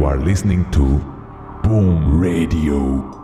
You are listening to Boom Radio.